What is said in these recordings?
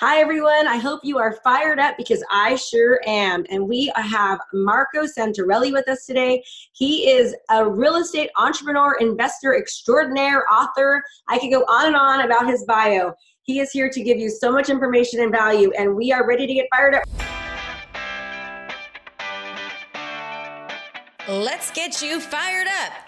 Hi, everyone. I hope you are fired up because I sure am. And we have Marco Santarelli with us today. He is a real estate entrepreneur, investor extraordinaire, author. I could go on and on about his bio. He is here to give you so much information and value, and we are ready to get fired up. Let's get you fired up.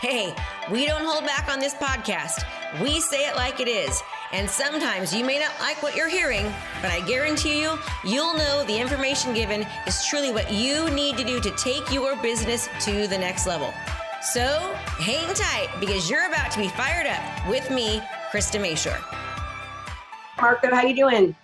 Hey, we don't hold back on this podcast. We say it like it is. And sometimes you may not like what you're hearing, but I guarantee you, you'll know the information given is truly what you need to do to take your business to the next level. So hang tight because you're about to be fired up with me, Krista Mashore. Marco, how you doing?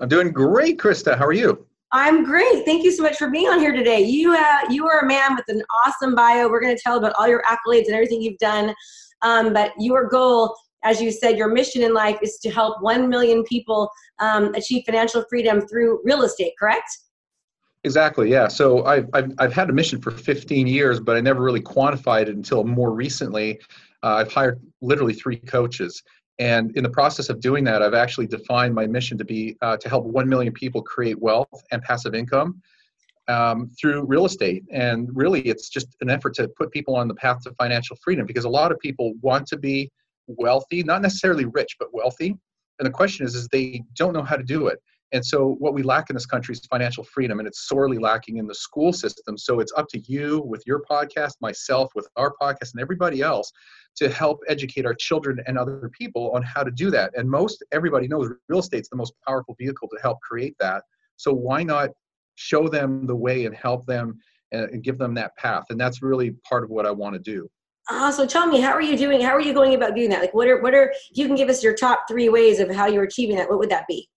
I'm doing great, Krista. How are you? I'm great. Thank you so much for being on here today. You uh, you are a man with an awesome bio. We're going to tell about all your accolades and everything you've done. Um, but your goal as you said, your mission in life is to help 1 million people um, achieve financial freedom through real estate, correct? Exactly, yeah. So I've, I've, I've had a mission for 15 years, but I never really quantified it until more recently. Uh, I've hired literally three coaches. And in the process of doing that, I've actually defined my mission to be uh, to help 1 million people create wealth and passive income um, through real estate. And really, it's just an effort to put people on the path to financial freedom because a lot of people want to be wealthy, not necessarily rich, but wealthy. And the question is, is they don't know how to do it. And so what we lack in this country is financial freedom, and it's sorely lacking in the school system. So it's up to you with your podcast, myself with our podcast, and everybody else to help educate our children and other people on how to do that. And most everybody knows real estate's the most powerful vehicle to help create that. So why not show them the way and help them and give them that path? And that's really part of what I want to do. Ah, so tell me, how are you doing? How are you going about doing that? Like, what are what are you can give us your top three ways of how you're achieving that? What would that be?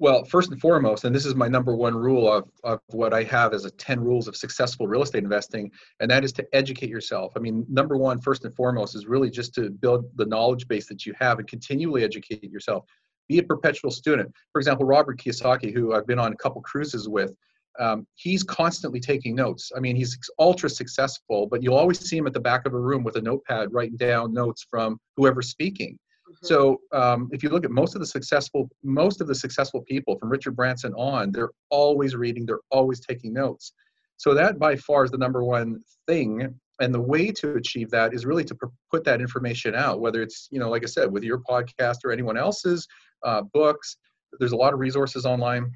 Well, first and foremost, and this is my number one rule of, of what I have as a 10 rules of successful real estate investing, and that is to educate yourself. I mean, number one, first and foremost, is really just to build the knowledge base that you have and continually educate yourself. Be a perpetual student. For example, Robert Kiyosaki, who I've been on a couple cruises with, um, he's constantly taking notes. I mean, he's ultra successful, but you'll always see him at the back of a room with a notepad writing down notes from whoever's speaking. Mm-hmm. So um, if you look at most of the successful, most of the successful people from Richard Branson on, they're always reading, they're always taking notes. So that by far is the number one thing. And the way to achieve that is really to put that information out, whether it's, you know, like I said, with your podcast or anyone else's uh, books. There's a lot of resources online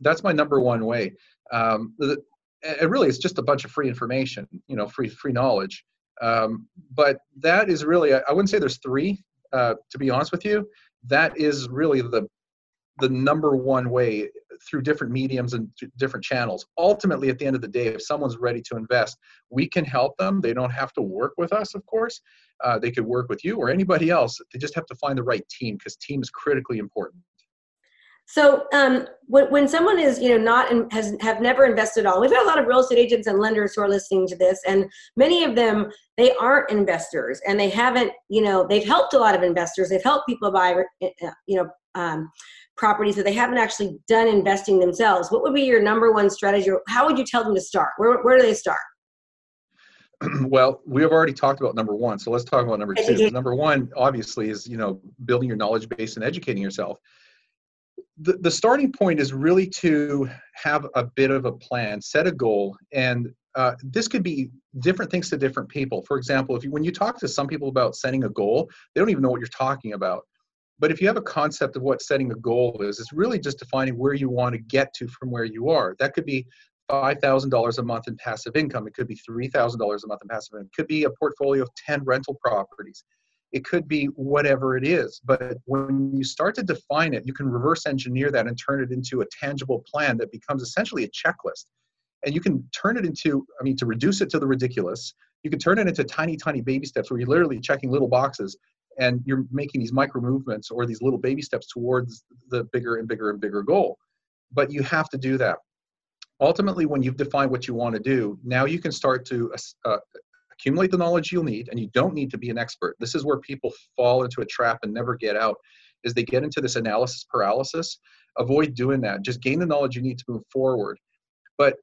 that's my number one way. Um, it really it's just a bunch of free information, you know, free free knowledge. Um, but that is really, I wouldn't say there's three. Uh, to be honest with you, that is really the the number one way through different mediums and different channels. Ultimately, at the end of the day, if someone's ready to invest, we can help them. They don't have to work with us, of course. Uh, they could work with you or anybody else. They just have to find the right team because team is critically important. So um, when, when someone is, you know, not in, has have never invested at all, we've got a lot of real estate agents and lenders who are listening to this, and many of them they aren't investors, and they haven't, you know, they've helped a lot of investors, they've helped people buy, uh, you know, um, properties, but they haven't actually done investing themselves. What would be your number one strategy? How would you tell them to start? Where where do they start? well, we have already talked about number one, so let's talk about number two. Number one, obviously, is you know building your knowledge base and educating yourself the, the starting point is really to have a bit of a plan, set a goal, and uh, this could be different things to different people. For example, if you, when you talk to some people about setting a goal, they don't even know what you're talking about. But if you have a concept of what setting a goal is, it's really just defining where you want to get to from where you are. That could be $5,000 a month in passive income. It could be $3,000 a month in passive income. It could be a portfolio of 10 rental properties it could be whatever it is but when you start to define it you can reverse engineer that and turn it into a tangible plan that becomes essentially a checklist. And you can turn it into i mean to reduce it to the ridiculous you can turn it into tiny tiny baby steps where you're literally checking little boxes and you're making these micro movements or these little baby steps towards the bigger and bigger and bigger goal. But you have to do that. Ultimately when you've defined what you want to do now you can start to uh, accumulate the knowledge you'll need, and you don't need to be an expert. This is where people fall into a trap and never get out, is they get into this analysis paralysis. Avoid doing that. Just gain the knowledge you need to move forward. But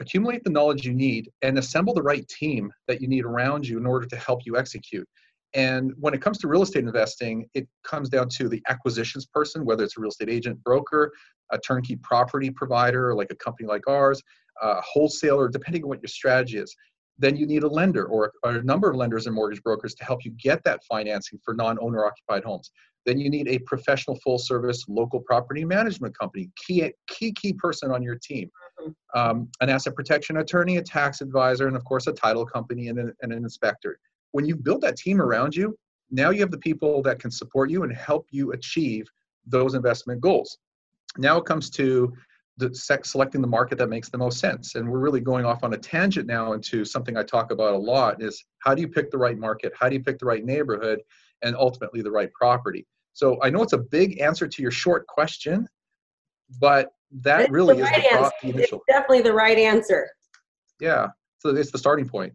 accumulate the knowledge you need and assemble the right team that you need around you in order to help you execute. And when it comes to real estate investing, it comes down to the acquisitions person, whether it's a real estate agent, broker, a turnkey property provider, like a company like ours, a wholesaler, depending on what your strategy is. Then you need a lender or, a number of lenders and mortgage brokers to help you get that financing for non owner occupied homes. Then you need a professional full service local property management company, key, key, key person on your team, mm-hmm. um, an asset protection attorney, a tax advisor, and of course a title company and an, and an inspector when you build that team around you, now you have the people that can support you and help you achieve those investment goals. Now it comes to selecting the market that makes the most sense. And we're really going off on a tangent now into something I talk about a lot is how do you pick the right market? How do you pick the right neighborhood and ultimately the right property? So I know it's a big answer to your short question, but that it's really the right is the, the initial. It's definitely the right answer. Yeah. So it's the starting point.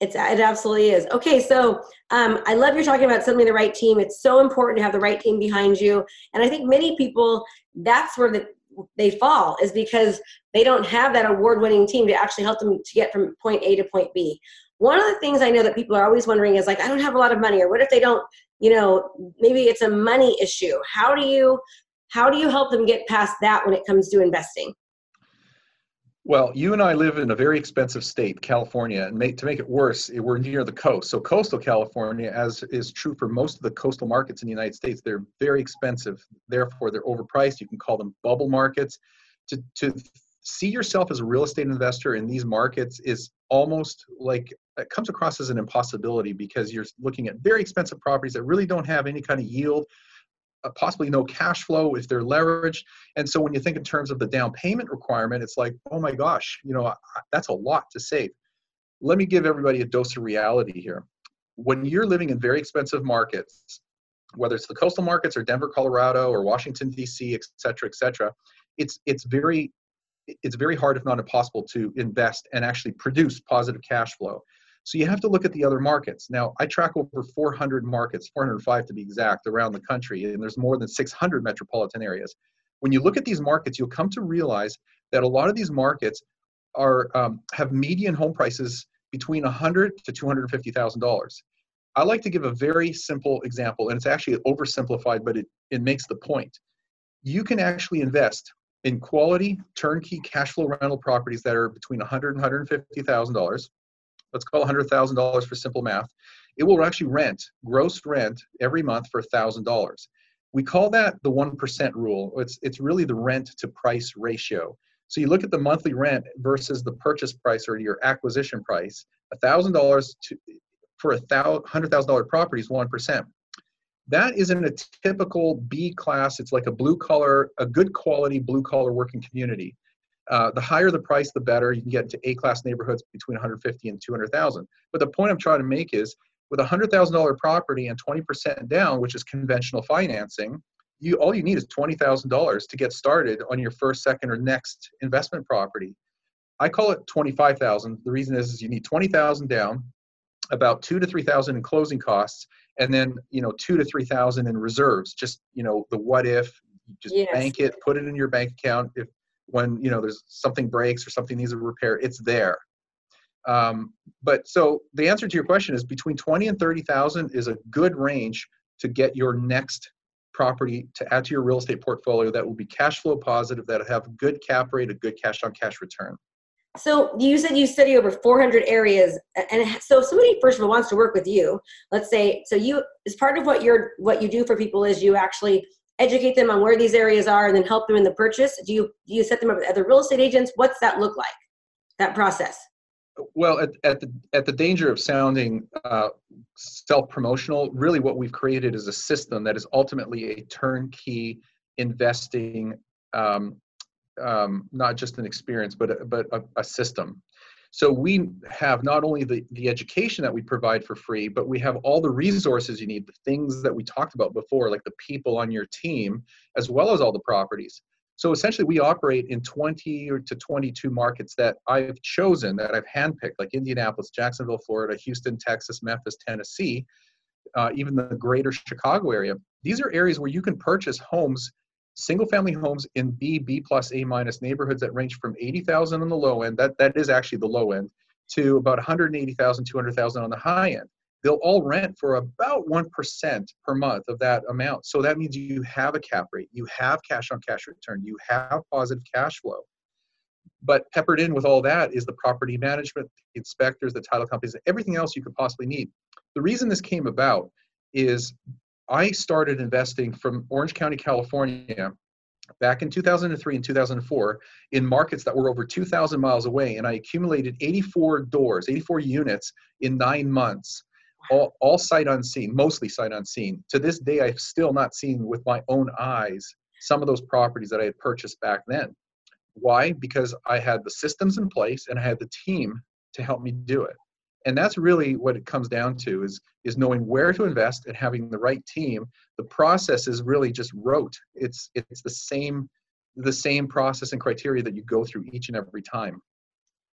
It's, it absolutely is. Okay, so um, I love you're talking about assembling the right team. It's so important to have the right team behind you. And I think many people, that's where the, they fall, is because they don't have that award winning team to actually help them to get from point A to point B. One of the things I know that people are always wondering is like, I don't have a lot of money, or what if they don't, you know, maybe it's a money issue. How do you how do you help them get past that when it comes to investing? Well, you and I live in a very expensive state, California, and make, to make it worse, we're near the coast. So, coastal California, as is true for most of the coastal markets in the United States, they're very expensive. Therefore, they're overpriced. You can call them bubble markets. To, to see yourself as a real estate investor in these markets is almost like it comes across as an impossibility because you're looking at very expensive properties that really don't have any kind of yield Uh, possibly no cash flow if they're leveraged. And so when you think in terms of the down payment requirement, it's like, oh my gosh, you know, that's a lot to save. Let me give everybody a dose of reality here. When you're living in very expensive markets, whether it's the coastal markets or Denver, Colorado, or Washington D.C., et cetera, et cetera, it's it's very it's very hard, if not impossible, to invest and actually produce positive cash flow. So you have to look at the other markets. Now, I track over 400 markets, 405 to be exact, around the country, and there's more than 600 metropolitan areas. When you look at these markets, you'll come to realize that a lot of these markets are um, have median home prices between 100 to 250 thousand dollars. I like to give a very simple example, and it's actually oversimplified, but it, it makes the point. You can actually invest in quality turnkey cash flow rental properties that are between 100 and 150 thousand dollars let's call $100,000 for simple math, it will actually rent, gross rent every month for $1,000. We call that the 1% rule. It's, it's really the rent to price ratio. So you look at the monthly rent versus the purchase price or your acquisition price, $1,000 for a $100,000 property is 1%. That is in a typical B class. It's like a blue collar, a good quality blue collar working community. Uh, the higher the price, the better. You can get into A-class neighborhoods between 150 and 200,000. But the point I'm trying to make is, with a $100,000 property and 20% down, which is conventional financing, you all you need is $20,000 to get started on your first, second, or next investment property. I call it 25,000. The reason is, is you need 20,000 down, about two to 3,000 in closing costs, and then you know two to 3,000 in reserves. Just you know the what if, just yes. bank it, put it in your bank account. If when you know there's something breaks or something needs a repair it's there. Um, but so the answer to your question is between 20 and 30,000 is a good range to get your next property to add to your real estate portfolio that will be cash flow positive that have good cap rate a good cash on cash return. So you said you study over 400 areas and so if somebody first of all wants to work with you let's say so you as part of what you're what you do for people is you actually educate them on where these areas are and then help them in the purchase? Do you do you set them up with other real estate agents? What's that look like that process? Well at, at the at the danger of sounding uh, self-promotional really what we've created is a system that is ultimately a turnkey investing um, um, not just an experience but a, but a, a system so we have not only the, the education that we provide for free, but we have all the resources you need, the things that we talked about before, like the people on your team, as well as all the properties. So essentially, we operate in 20 or to 22 markets that I've chosen, that I've handpicked, like Indianapolis, Jacksonville, Florida, Houston, Texas, Memphis, Tennessee, uh, even the greater Chicago area. These are areas where you can purchase homes, single family homes in B, B plus, A minus neighborhoods that range from 80,000 on the low end, that, that is actually the low end, to about 180,000, 200,000 on the high end they'll all rent for about 1% per month of that amount. So that means you have a cap rate, you have cash on cash return, you have positive cash flow. But peppered in with all that is the property management, the inspectors, the title companies, everything else you could possibly need. The reason this came about is I started investing from Orange County, California back in 2003 and 2004 in markets that were over 2,000 miles away. And I accumulated 84 doors, 84 units in nine months all, all sight unseen, mostly sight unseen. To this day, I've still not seen with my own eyes some of those properties that I had purchased back then. Why? Because I had the systems in place and I had the team to help me do it. And that's really what it comes down to is, is knowing where to invest and having the right team. The process is really just rote. It's it's the same the same process and criteria that you go through each and every time.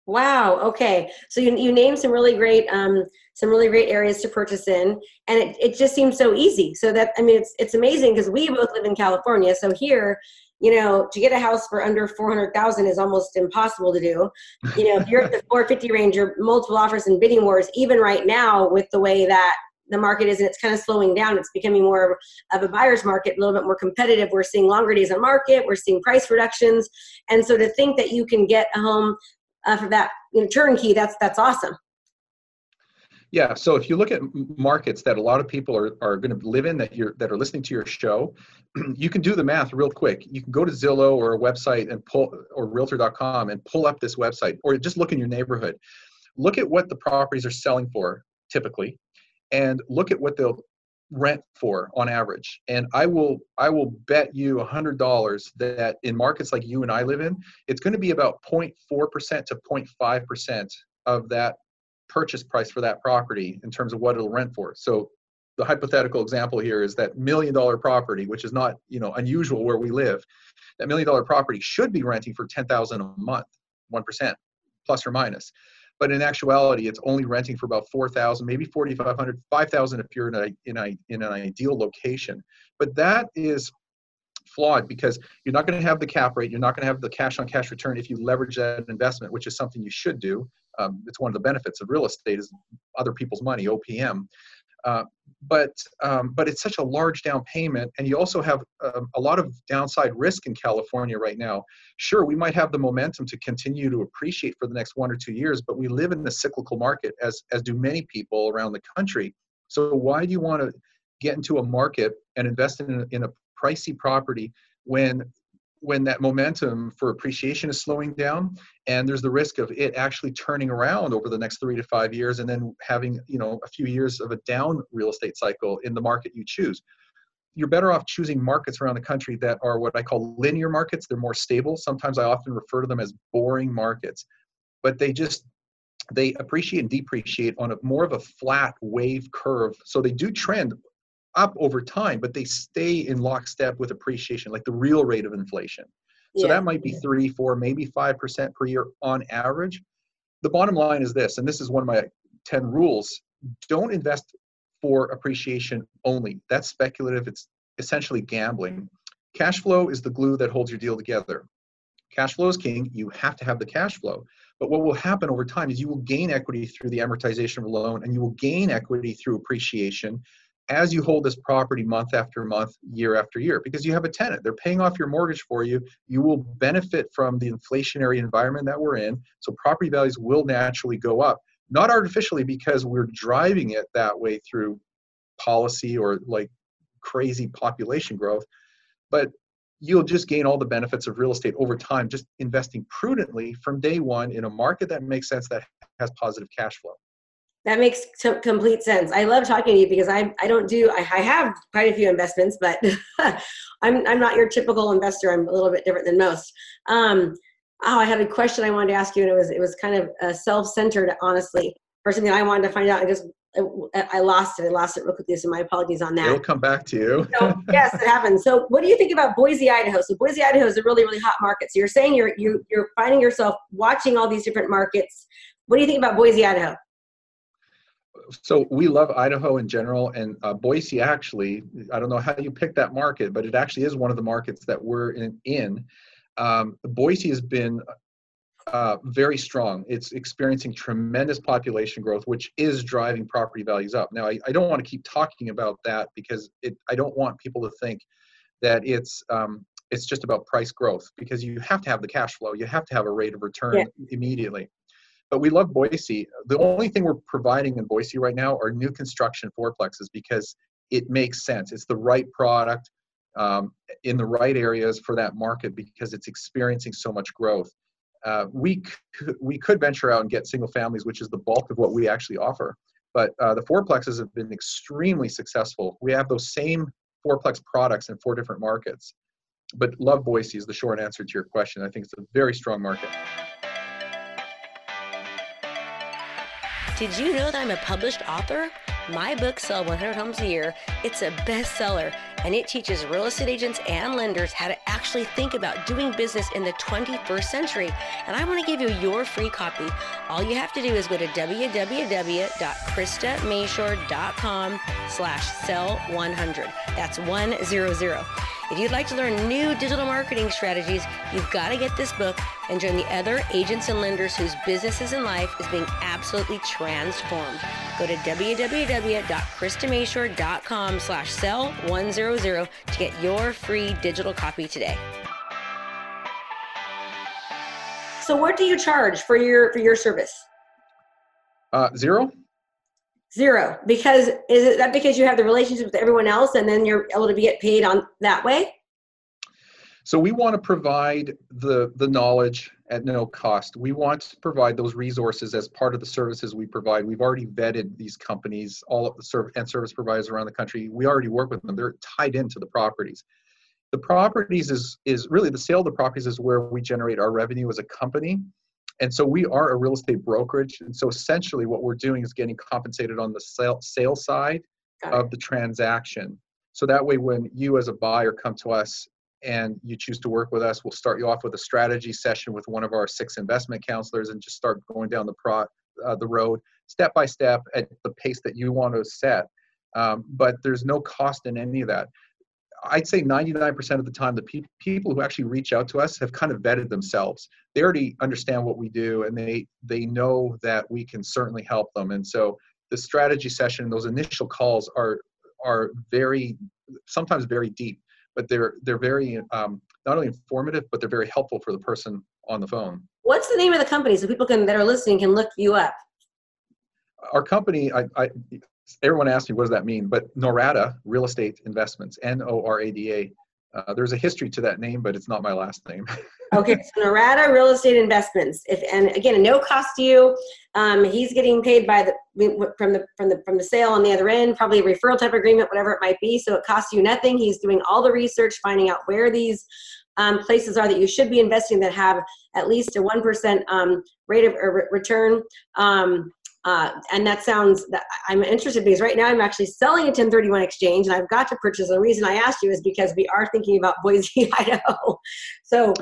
Wow. Okay. So you, you named some really great um, some really great areas to purchase in, and it, it just seems so easy. So that I mean, it's it's amazing because we both live in California. So here, you know, to get a house for under four hundred thousand is almost impossible to do. You know, if you're at the four fifty range, or multiple offers and bidding wars. Even right now, with the way that the market is and it's kind of slowing down it's becoming more of a buyer's market a little bit more competitive we're seeing longer days on market we're seeing price reductions and so to think that you can get a home uh, for that you know, turnkey, that's that's awesome. Yeah. So if you look at markets that a lot of people are, are going to live in that you're that are listening to your show, you can do the math real quick. You can go to Zillow or a website and pull or realtor.com and pull up this website or just look in your neighborhood. Look at what the properties are selling for typically and look at what they'll rent for on average and i will i will bet you a hundred dollars that in markets like you and i live in it's going to be about 0.4% to 0.5% of that purchase price for that property in terms of what it'll rent for. So the hypothetical example here is that million dollar property which is not you know unusual where we live that million dollar property should be renting for 10000 a month 1% plus or minus. But in actuality it's only renting for about 4000 maybe 4500 5000 if you're in a, in a in an ideal location. But that is flawed because you're not going to have the cap rate you're not going to have the cash on cash return if you leverage that investment which is something you should do um, it's one of the benefits of real estate is other people's money opm uh, but um, but it's such a large down payment, and you also have um, a lot of downside risk in California right now. Sure, we might have the momentum to continue to appreciate for the next one or two years, but we live in the cyclical market, as as do many people around the country. So why do you want to get into a market and invest in in a pricey property when when that momentum for appreciation is slowing down and there's the risk of it actually turning around over the next three to five years and then having you know a few years of a down real estate cycle in the market you choose. You're better off choosing markets around the country that are what i call linear markets. They're more stable. Sometimes i often refer to them as boring markets but they just they appreciate and depreciate on a more of a flat wave curve. So they do trend up over time, but they stay in lockstep with appreciation, like the real rate of inflation. So yeah. that might be three, four, maybe five percent per year on average. The bottom line is this, and this is one of my 10 rules don't invest for appreciation only. That's speculative, it's essentially gambling. Cash flow is the glue that holds your deal together. Cash flow is king. You have to have the cash flow. But what will happen over time is you will gain equity through the amortization of a loan and you will gain equity through appreciation as you hold this property month after month, year after year, because you have a tenant. They're paying off your mortgage for you. You will benefit from the inflationary environment that we're in. So property values will naturally go up, not artificially because we're driving it that way through policy or like crazy population growth, but you'll just gain all the benefits of real estate over time, just investing prudently from day one in a market that makes sense that has positive cash flow. That makes t- complete sense. I love talking to you because I I don't do I, I have quite a few investments, but I'm I'm not your typical investor. I'm a little bit different than most. Um, oh, I had a question I wanted to ask you, and it was it was kind of uh, self-centered, honestly. or something I wanted to find out. I just I lost it. I lost it real quickly, so my apologies on that. It'll come back to you. so, yes, it happens. So, what do you think about Boise, Idaho? So, Boise, Idaho is a really, really hot market. So, you're saying you're you, you're finding yourself watching all these different markets. What do you think about Boise, Idaho? So we love Idaho in general, and uh, Boise actually. I don't know how you picked that market, but it actually is one of the markets that we're in. in. Um, Boise has been uh, very strong. It's experiencing tremendous population growth, which is driving property values up. Now, I, I don't want to keep talking about that because it, I don't want people to think that it's um, it's just about price growth because you have to have the cash flow. You have to have a rate of return yeah. immediately. But we love Boise. The only thing we're providing in Boise right now are new construction fourplexes because it makes sense. It's the right product um, in the right areas for that market because it's experiencing so much growth uh, we could, we could venture out and get single families, which is the bulk of what we actually offer. But uh, the fourplexes have been extremely successful. We have those same fourplex products in four different markets. But love Boise is the short answer to your question. I think it's a very strong market. Did you know that I'm a published author? My book, Sell 100 Homes a Year, it's a bestseller and it teaches real estate agents and lenders how to actually think about doing business in the 21st century. And I want to give you your free copy. All you have to do is go to www.kristamashore.com slash sell 100. That's 100. If you'd like to learn new digital marketing strategies, you've got to get this book and join the other agents and lenders whose businesses and life is being absolutely transformed. Go to www.kristamashore.com slash sell 100 to get your free digital copy today. So what do you charge for your for your service? Uh, zero. Zero. Because is it that because you have the relationship with everyone else and then you're able to get paid on that way? So we want to provide the the knowledge at no cost. We want to provide those resources as part of the services we provide. We've already vetted these companies, all of the service and service providers around the country. We already work with them. They're tied into the properties. The properties is is really the sale of the properties is where we generate our revenue as a company and so we are a real estate brokerage. And so essentially what we're doing is getting compensated on the sale, sale side of the transaction. So that way, when you as a buyer come to us and you choose to work with us, we'll start you off with a strategy session with one of our six investment counselors and just start going down the pro, uh, the road step by step at the pace that you want to set. Um, but there's no cost in any of that. I'd say 99% of the time, the pe- people who actually reach out to us have kind of vetted themselves. They already understand what we do, and they they know that we can certainly help them. And so, the strategy session, those initial calls are are very sometimes very deep, but they're they're very um, not only informative, but they're very helpful for the person on the phone. What's the name of the company so people can that are listening can look you up? Our company, I, I everyone asks me what does that mean? But norada real estate investments n-o-r-a-d-a uh, there's a history to that name but it's not my last name. Okay so norada real estate investments. If and again no cost to you. Um, he's getting paid by the from the from the from the sale on the other end probably a referral type agreement whatever it might be. So it costs you nothing. He's doing all the research finding out where these um, places are that you should be investing that have at least a 1% um, rate of return. Um, uh, and that sounds that i'm interested because right now i'm actually selling a 1031 exchange and i've got to purchase. The reason i asked you is because we are thinking about boise idaho. So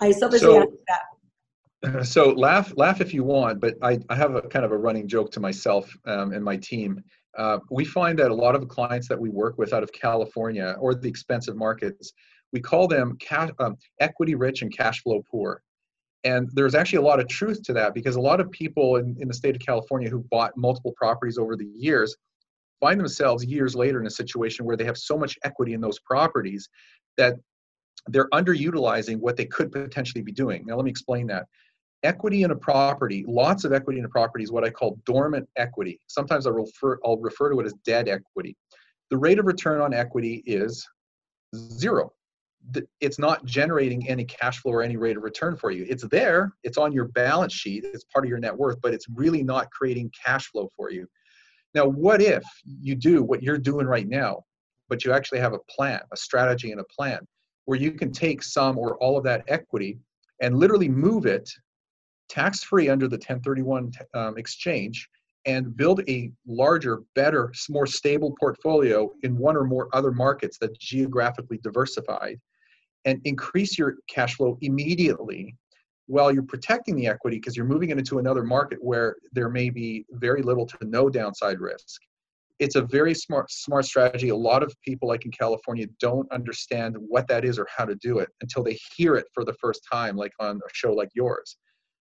i selfishly so, that. so laugh laugh if you want but i, I have a kind of a running joke to myself um, and my team. Uh, we find that a lot of the clients that we work with out of california or the expensive markets we call them cash, um, equity rich and cash flow poor and there's actually a lot of truth to that because a lot of people in, in the state of California who bought multiple properties over the years find themselves years later in a situation where they have so much equity in those properties that they're underutilizing what they could potentially be doing. Now, let me explain that. Equity in a property, lots of equity in a property is what I call dormant equity. Sometimes I'll refer, I'll refer to it as dead equity. The rate of return on equity is zero it's not generating any cash flow or any rate of return for you. It's there, it's on your balance sheet, it's part of your net worth, but it's really not creating cash flow for you. Now, what if you do what you're doing right now, but you actually have a plan, a strategy, and a plan where you can take some or all of that equity and literally move it tax free under the 1031 um, exchange and build a larger, better, more stable portfolio in one or more other markets that geographically diversified and increase your cash flow immediately while you're protecting the equity because you're moving it into another market where there may be very little to no downside risk. It's a very smart smart strategy. A lot of people like in California don't understand what that is or how to do it until they hear it for the first time like on a show like yours.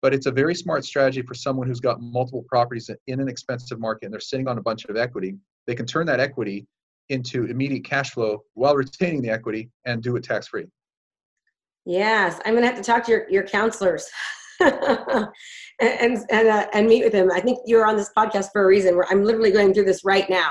But it's a very smart strategy for someone who's got multiple properties in an expensive market and they're sitting on a bunch of equity. They can turn that equity into immediate cash flow while retaining the equity and do it tax free. Yes, I'm gonna have to talk to your, your counselors and and uh, and meet with them. I think you're on this podcast for a reason. Where I'm literally going through this right now,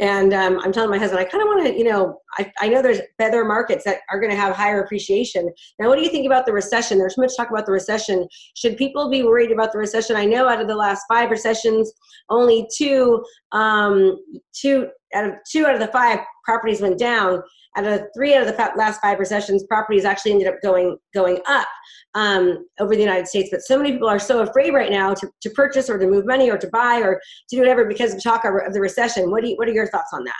and um, I'm telling my husband I kind of want to, you know, I, I know there's better markets that are going to have higher appreciation. Now, what do you think about the recession? There's so much talk about the recession. Should people be worried about the recession? I know out of the last five recessions, only two, um, two out of two out of the five properties went down out of three out of the last five recessions, properties actually ended up going going up um, over the United States. But so many people are so afraid right now to, to purchase or to move money or to buy or to do whatever because of talk of the recession. What do you, what are your thoughts on that?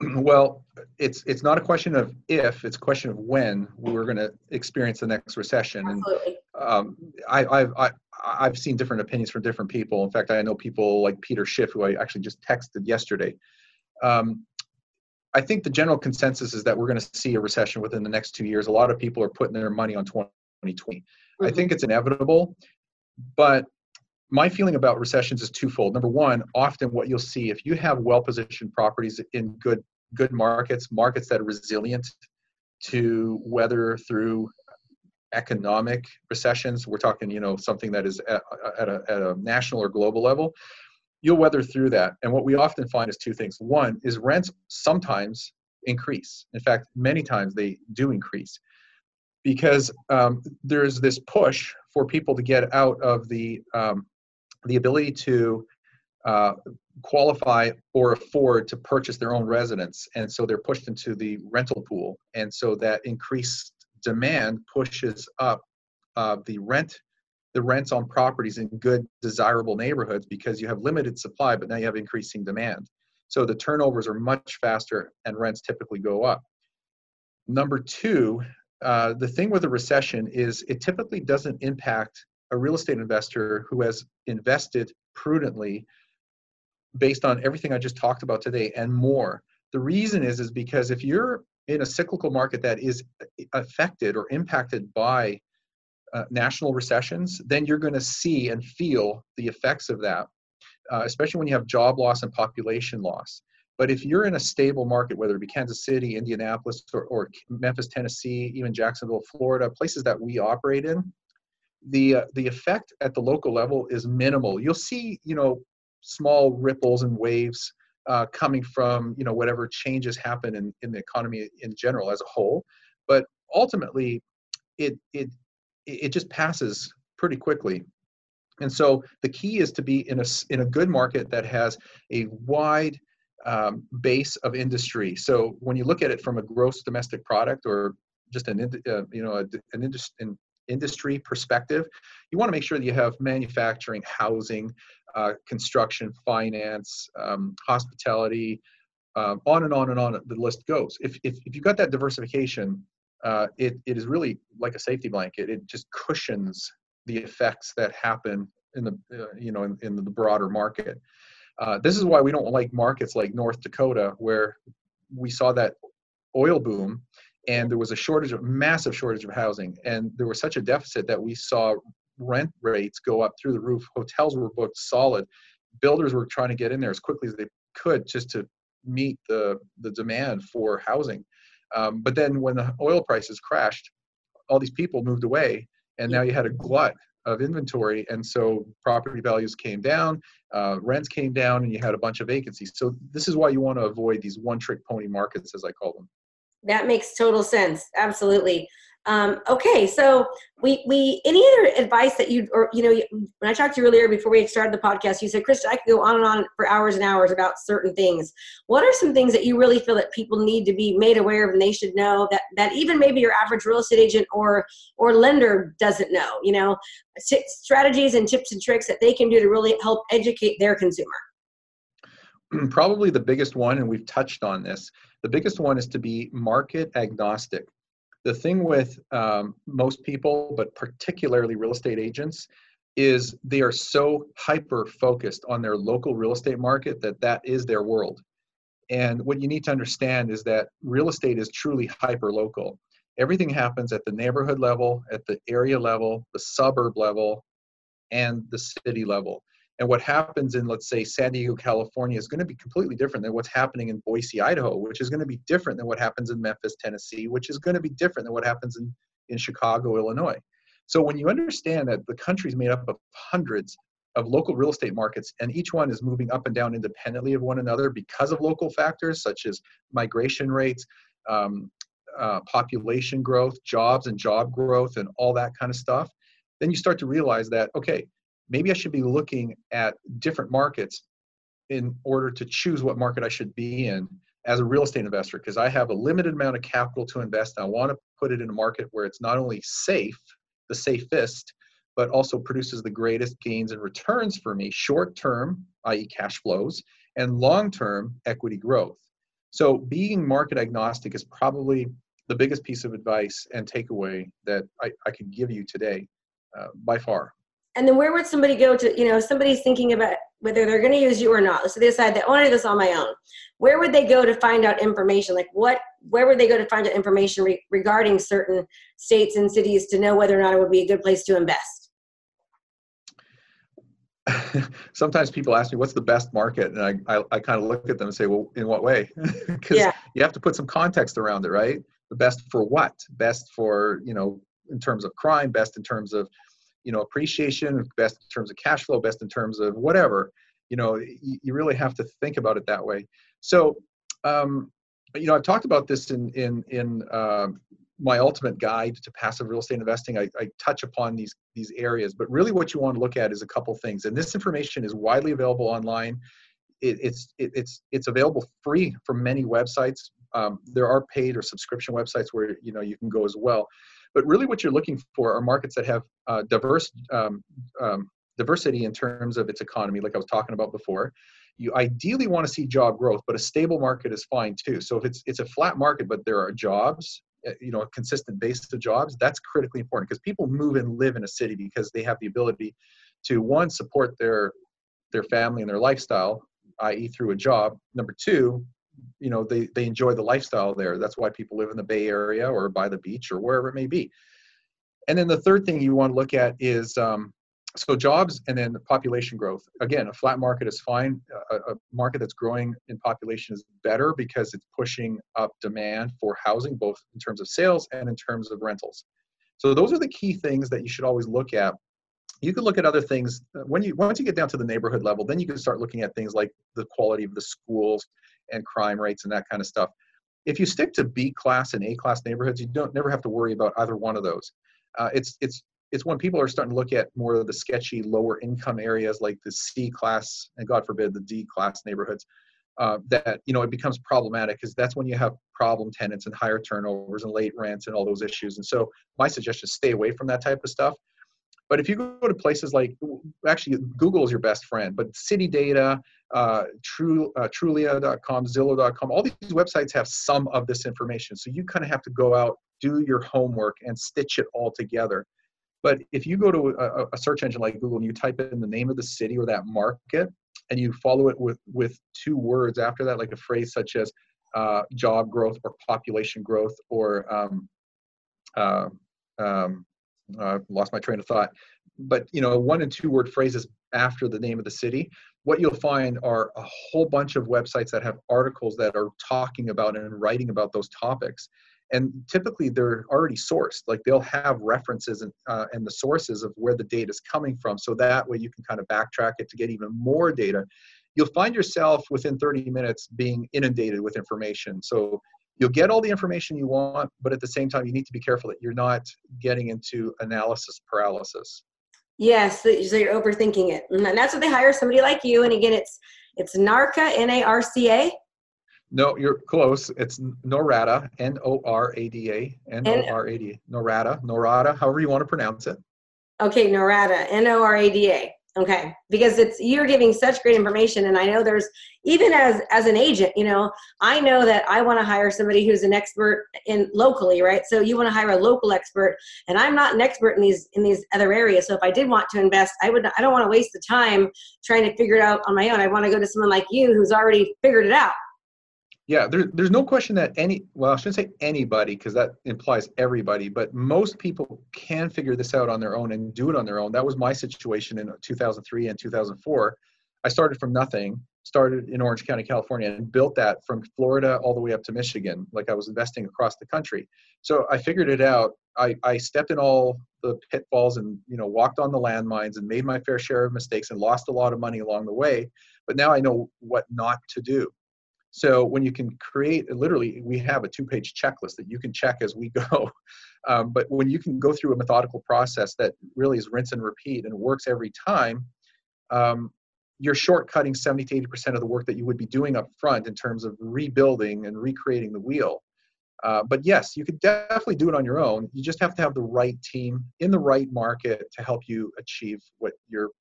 Well, it's it's not a question of if; it's a question of when we're going to experience the next recession. Absolutely. And um, I, I've I, I've seen different opinions from different people. In fact, I know people like Peter Schiff, who I actually just texted yesterday. Um, I think the general consensus is that we're going to see a recession within the next two years. A lot of people are putting their money on 2020. Mm-hmm. I think it's inevitable, but my feeling about recessions is twofold. Number one, often what you'll see if you have well-positioned properties in good good markets, markets that are resilient to weather through economic recessions. We're talking, you know, something that is at, at, a, at a national or global level you'll weather through that. And what we often find is two things. One is rents sometimes increase. In fact, many times they do increase because um, there's this push for people to get out of the um, the ability to uh, qualify or afford to purchase their own residence, and so they're pushed into the rental pool, and so that increased demand pushes up uh, the rent the rents on properties in good, desirable neighborhoods because you have limited supply, but now you have increasing demand. So the turnovers are much faster and rents typically go up. Number two, uh, the thing with a recession is it typically doesn't impact a real estate investor who has invested prudently based on everything I just talked about today and more. The reason is is because if you're in a cyclical market that is affected or impacted by uh, national recessions, then you're going to see and feel the effects of that, uh, especially when you have job loss and population loss. But if you're in a stable market, whether it be Kansas City, Indianapolis, or, or Memphis, Tennessee, even Jacksonville, Florida, places that we operate in, the uh, the effect at the local level is minimal. You'll see, you know, small ripples and waves uh, coming from, you know, whatever changes happen in, in the economy in general as a whole. But ultimately, it it it just passes pretty quickly. And so the key is to be in a, in a good market that has a wide um, base of industry. So when you look at it from a gross domestic product or just an uh, you know a, an, indus- an industry perspective, you want to make sure that you have manufacturing, housing, uh, construction, finance, um, hospitality, um, on and on and on the list goes. If, if, if you've got that diversification, uh, it, it is really like a safety blanket. It just cushions the effects that happen in the uh, you know in, in, the broader market. Uh, this is why we don't like markets like North Dakota, where we saw that oil boom, and there was a shortage of massive shortage of housing, and there was such a deficit that we saw rent rates go up through the roof. Hotels were booked solid. Builders were trying to get in there as quickly as they could just to meet the the demand for housing um, but then when the oil prices crashed, all these people moved away, and now you had a glut of inventory, and so property values came down, uh, rents came down, and you had a bunch of vacancies. So this is why you want to avoid these one-trick pony markets, as I call them. That makes total sense. Absolutely. Um, okay, so we we any other advice that you or you know when I talked to you earlier before we started the podcast, you said, Chris, I could go on and on for hours and hours about certain things. What are some things that you really feel that people need to be made aware of and they should know that that even maybe your average real estate agent or or lender doesn't know? You know, strategies and tips and tricks that they can do to really help educate their consumer. Probably the biggest one, and we've touched on this. The biggest one is to be market agnostic the thing with um, most people, but particularly real estate agents, is they are so hyper focused on their local real estate market that that is their world. And what you need to understand is that real estate is truly hyper local. Everything happens at the neighborhood level, at the area level, the suburb level, and the city level. And what happens in, let's say, San Diego, California is going to be completely different than what's happening in Boise, Idaho, which is going to be different than what happens in Memphis, Tennessee, which is going to be different than what happens in, in Chicago, Illinois. So when you understand that the country is made up of hundreds of local real estate markets, and each one is moving up and down independently of one another because of local factors such as migration rates, um, uh, population growth, jobs and job growth, and all that kind of stuff, then you start to realize that, okay, maybe I should be looking at different markets in order to choose what market I should be in as a real estate investor because I have a limited amount of capital to invest. And I want to put it in a market where it's not only safe, the safest, but also produces the greatest gains and returns for me short term, i.e., cash flows, and long term equity growth. So, being market agnostic is probably the biggest piece of advice and takeaway that I, I can give you today uh, by far and then where would somebody go to you know somebody's thinking about whether they're going to use you or not so they decide that i want to do this on my own where would they go to find out information? Like what where would they go to find out information re- regarding certain states and cities to know whether or not it would be a good place to invest? Sometimes people ask me what's the best market? And i, I, I kind of look at them and say well in what way? Because yeah. you have to put some context around it right? The best for what? Best for you know in terms of crime best in terms of you know appreciation best in terms of cash flow best in terms of whatever you know you, you really have to think about it that way. So um, you know i've talked about this in in in um, my ultimate guide to passive real estate investing. I, I, touch upon these these areas but really what you want to look at is a couple things and this information is widely available online. It, it's it, it's it's available free from many websites. Um, there are paid or subscription websites where you know you can go as well but really, what you're looking for are markets that have uh, diverse um, um, diversity in terms of its economy, like I was talking about before. You ideally want to see job growth, but a stable market is fine too. So if it's it's a flat market, but there are jobs, uh, you know, a consistent base of jobs, that's critically important because people move and live in a city because they have the ability to one support their their family and their lifestyle, i.e., through a job. Number two, you know they they enjoy the lifestyle there. That's why people live in the bay area or by the beach or wherever it may be. And then the third thing you want to look at is um, so jobs and then population growth. Again a flat market is fine. A, a, market that's growing in population is better because it's pushing up demand for housing both in terms of sales and in terms of rentals. So those are the key things that you should always look at. You can look at other things uh, when you once you get down to the neighborhood level then you can start looking at things like the quality of the schools and crime rates and that kind of stuff. If you stick to B class and A class neighborhoods, you don't never have to worry about either one of those. Uh, it's it's it's when people are starting to look at more of the sketchy lower income areas like the C class and God forbid the D class neighborhoods uh, that you know it becomes problematic because that's when you have problem tenants and higher turnovers and late rents and all those issues. And so my suggestion is stay away from that type of stuff. But if you go to places like, actually, Google is your best friend, but City Data, uh, True, uh, Trulia.com, Zillow.com, all these websites have some of this information. So you kind of have to go out, do your homework, and stitch it all together. But if you go to a, a search engine like Google and you type in the name of the city or that market, and you follow it with with two words after that, like a phrase such as uh, job growth or population growth or um, uh, um, uh, lost my train of thought but you know one and two word phrases after the name of the city what you'll find are a whole bunch of websites that have articles that are talking about and writing about those topics and typically they're already sourced like they'll have references and, uh, and the sources of where the data is coming from so that way you can kind of backtrack it to get even more data you'll find yourself within 30 minutes being inundated with information so you'll get all the information you want, but at the same time, you need to be careful that you're not getting into analysis paralysis. Yes, so you're overthinking it, mm-hmm, and that's what they hire somebody like you. And again, it's it's NARCA, N-A-R-C-A. No, you're close. It's Norada, N-O-R-A-D-A, N-O-R-A-D-A, Norada, Norada, however you want to pronounce it. Okay, Norada, N-O-R-A-D-A. Okay, because it's you're giving such great information, and I know there's even as as an agent, you know, I know that I want to hire somebody who's an expert in locally, right? So you want to hire a local expert, and I'm not an expert in these in these other areas. So if I did want to invest, I would I don't want to waste the time trying to figure it out on my own. I want to go to someone like you who's already figured it out. Yeah, there, there's no question that any, well, I shouldn't say anybody because that implies everybody, but most people can figure this out on their own and do it on their own. That was my situation in 2003 and 2004. I started from nothing, started in Orange County, California, and built that from Florida all the way up to Michigan. Like I was investing across the country. So I figured it out. I, I stepped in all the pitfalls and you know walked on the landmines and made my fair share of mistakes and lost a lot of money along the way. But now I know what not to do so when you can create, literally, we have a two-page checklist that you can check as we go. Um, but when you can go through a methodical process that really is rinse and repeat and works every time, um, you're shortcutting 70 to 80% of the work that you would be doing up front in terms of rebuilding and recreating the wheel. Uh, but yes, you could definitely do it on your own. You just have to have the right team in the right market to help you achieve what your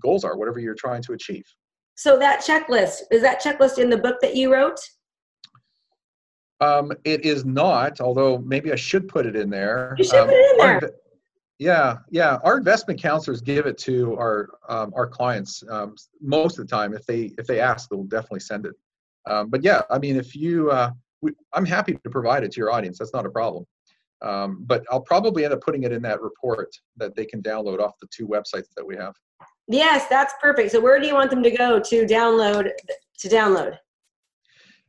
goals are, whatever you're trying to achieve. So that checklist is that checklist in the book that you wrote? Um, it is not, although maybe I should put it in there. You should um, put it in there. Our, yeah, yeah. Our investment counselors give it to our um, our clients um, most of the time. If they if they ask, they'll definitely send it. Um, but yeah, I mean, if you, uh, we, I'm happy to provide it to your audience. That's not a problem. Um, but I'll probably end up putting it in that report that they can download off the two websites that we have. Yes, that's perfect. So where do you want them to go to download to download?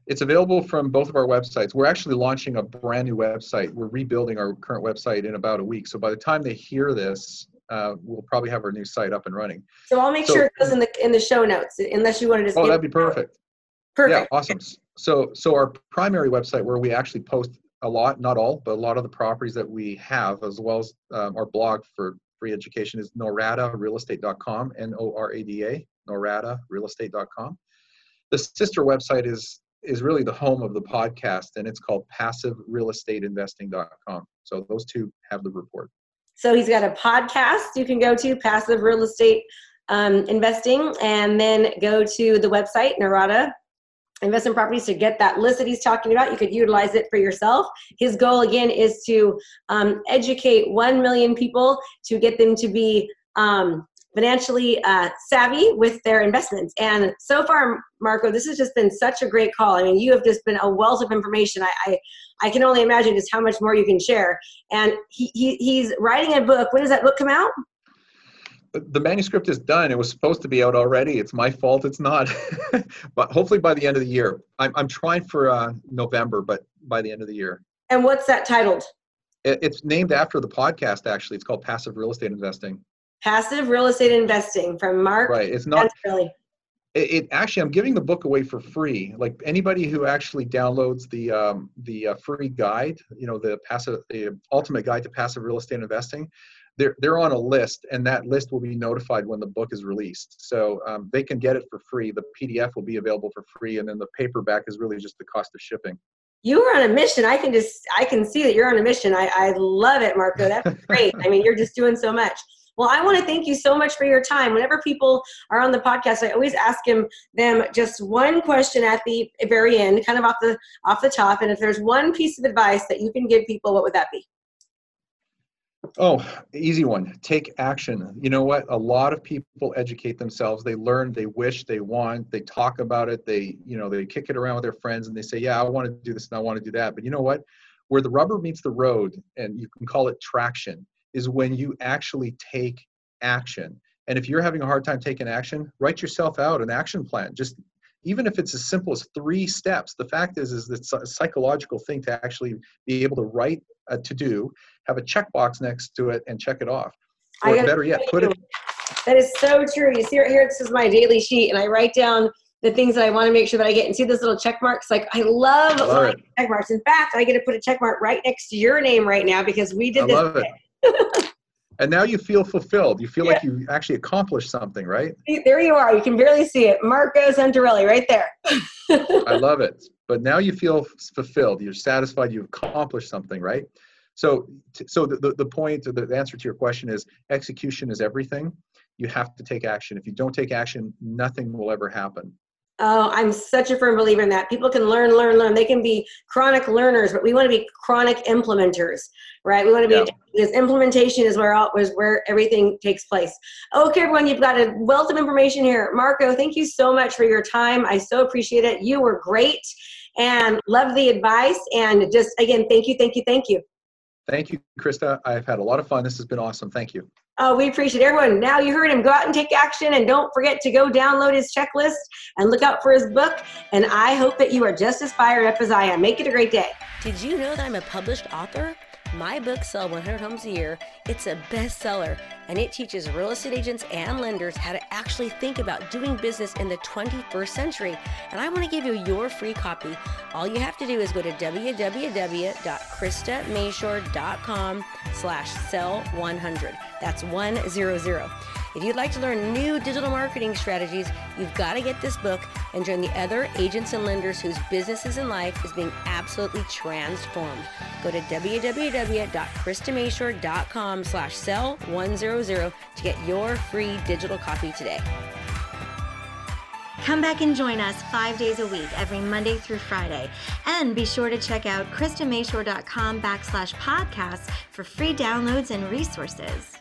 It's available from both of our websites. We're actually launching a brand new website. We're rebuilding our current website in about a week. So by the time they hear this, uh, we'll probably have our new site up and running. So I'll make so, sure it goes in the in the show notes, unless you want to just. Oh, that'd be perfect. Perfect. Yeah, awesome. So so our primary website where we actually post a lot, not all, but a lot of the properties that we have, as well as um, our blog for free education is noradarealestate.com, N-O-R-A-D-A, noradarealestate.com. The sister website is is really the home of the podcast, and it's called passiverealestateinvesting.com. So those two have the report. So he's got a podcast you can go to, Passive Real Estate um, Investing, and then go to the website, Norada investment properties to get that list that he's talking about. You could utilize it for yourself. His goal, again, is to um, educate 1 million people to get them to be um, financially uh, savvy with their investments. And so far, Marco, this has just been such a great call. I mean, you have just been a wealth of information. I, I, I can only imagine just how much more you can share. And he, he, he's writing a book. When does that book come out? The manuscript is done. It was supposed to be out already. It's my fault. It's not. but hopefully by the end of the year. I'm, I'm trying for uh, November, but by the end of the year. And what's that titled? It, it's named after the podcast. Actually, it's called Passive Real Estate Investing. Passive Real Estate Investing from Mark. Right. It's not. Really. It, it, actually, I'm giving the book away for free. Like anybody who actually downloads the um, the uh, free guide, you know, the passive, the ultimate guide to passive real estate investing they're they're on a list, and that list will be notified when the book is released. So um, they can get it for free. The PDF will be available for free, and then the paperback is really just the cost of shipping. You are on a mission. I can just I can see that you're on a mission. I, I love it, Marco. That's great. I mean, you're just doing so much. Well, I want to thank you so much for your time. Whenever people are on the podcast, I always ask them them just one question at the very end, kind of off the off the top. And if there's one piece of advice that you can give people, what would that be? Oh, easy one. Take action. You know what? A lot of people educate themselves. They learn, they wish, they want, they talk about it, they, you know, they kick it around with their friends and they say, Yeah, I want to do this and I want to do that. But you know what? Where the rubber meets the road, and you can call it traction, is when you actually take action. And if you're having a hard time taking action, write yourself out an action plan. Just even if it's as simple as three steps the fact is is it's a psychological thing to actually be able to write a to do have a checkbox next to it and check it off or better yet put it that is so true you see right here this is my daily sheet and i write down the things that I want to make sure that I get and see those little check marks. Like I love, love check marks. In fact, I get to put a check mark right next to your name right now because we did I this. love it. and now you feel fulfilled. You feel yeah. like you actually accomplished something, right? There you are. You can barely see it. Marco Santarelli right there. I love it. But now you feel fulfilled. You're satisfied. You've accomplished something, right? So, so the, the point, the answer to your question is execution is everything. You have to take action. If you don't take action, nothing will ever happen. Oh, I'm such a firm believer in that. People can learn, learn, learn. They can be chronic learners, but we want to be chronic implementers, right? We want to be yeah. because implementation is where all, is where everything takes place. Okay, everyone, you've got a wealth of information here. Marco, thank you so much for your time. I so appreciate it. You were great and love the advice. And just again, thank you, thank you, thank you. Thank you, Krista. I've had a lot of fun. This has been awesome. Thank you. Oh, we appreciate everyone. Now you heard him. Go out and take action. And don't forget to go download his checklist and look out for his book. And I hope that you are just as fired up as I am. Make it a great day. Did you know that I'm a published author? My book, Sell 100 Homes a Year, it's a bestseller and it teaches real estate agents and lenders how to actually think about doing business in the 21st century. And I want to give you your free copy. All you have to do is go to www.kristamashore.com slash sell 100. That's 100. If you'd like to learn new digital marketing strategies, you've got to get this book and join the other agents and lenders whose businesses and life is being absolutely transformed. Go to www.kristamashore.com slash sell 100 to get your free digital copy today. Come back and join us five days a week, every Monday through Friday. And be sure to check out KristaMashore.com backslash podcasts for free downloads and resources.